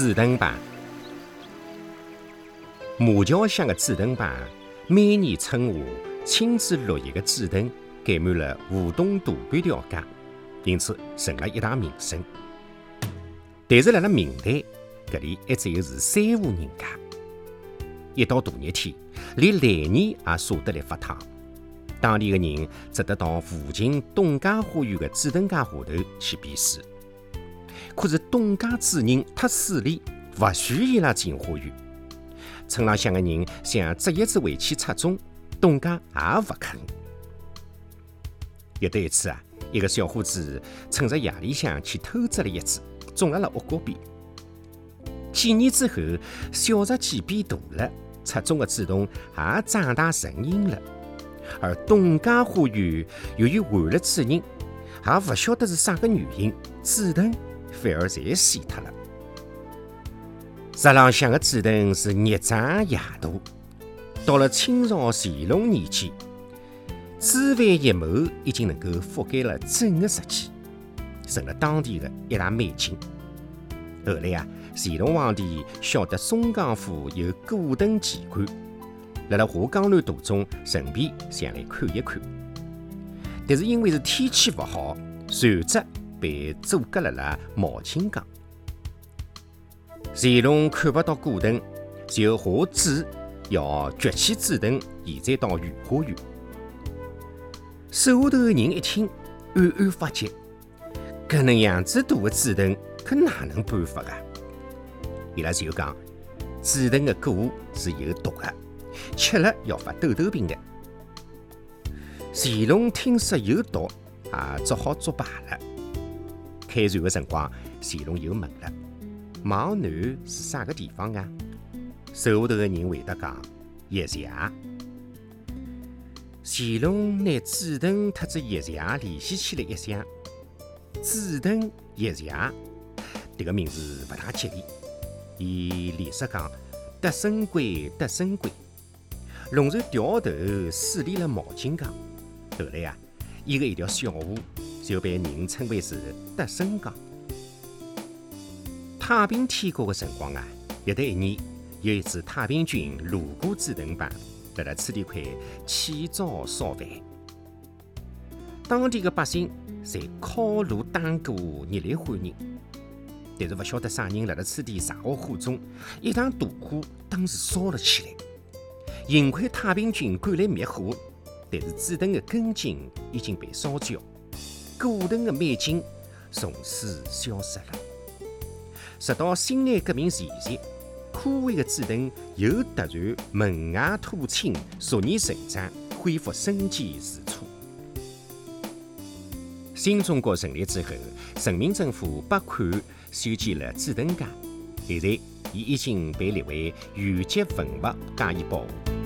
紫藤棚，马桥乡的紫藤棚，每年春夏亲自绿叶的紫藤盖满了湖东大半条街，因此成了一大名胜。但是，辣辣明代，搿里还只有是三户人家。一到大热天，连来年也舍得来发烫。当地的人只得到附近东家花园的紫藤架下头去避暑。可是东家主人太势利，勿许伊拉进花园。村浪向的人想折叶子回去插种，东家也勿肯。有得一次啊，一个小伙子趁着夜里向去偷摘了叶子，种辣辣屋角边。几年之后，小竹几变大了，插种的紫藤也长大成荫了。而东家花园由于换了主人，也勿晓得是啥个原因，紫藤反而侪死脱了。石浪向的紫藤是日长夜大，到了清朝乾隆年间，枝繁叶茂，已经能够覆盖了整个石基，成了当地的一大美景。后来啊，乾隆皇帝晓得松江府有古藤奇观，辣辣华江南途中顺便想来看一看。但是因为是天气勿好，船只被阻隔辣辣毛青江。乾隆看不到古藤，就下旨要掘起紫藤，移栽到御花园。手下头的人一听，暗暗发急：搿能样子大的紫藤，可哪能办法啊？伊拉就讲，紫藤的果是有毒的，吃了要发痘痘病的。乾隆听说有毒，也只好作罢了。开船的辰光，乾隆又问了。邙南是啥个地方啊？手下头的人回答讲：叶斜。乾隆拿紫藤特子叶斜联系起来一想，紫藤叶斜，这个名字不大吉利。伊连说讲：得胜归得胜归，龙船掉头驶离了毛巾江。后来啊，伊个一条小河就被人称为是德胜港。太平天国的辰光啊，有得一年，有一支太平军路过紫藤浜，辣辣此地块起灶烧饭。当地的百姓侪烤炉打鼓，热烈欢迎。但是勿晓得啥人辣辣此地撒下火种，一场大火当时烧了起来。幸亏太平军赶来灭火，但是紫藤的根茎已经被烧焦，古藤的美景从此消失了。直到辛亥革命前夕，枯萎的紫藤又突然萌芽吐青，逐年成长，恢复生机如初。新中国成立之后，人民政府拨款修建了紫藤街，现在伊已经被列为县级文物加以保护。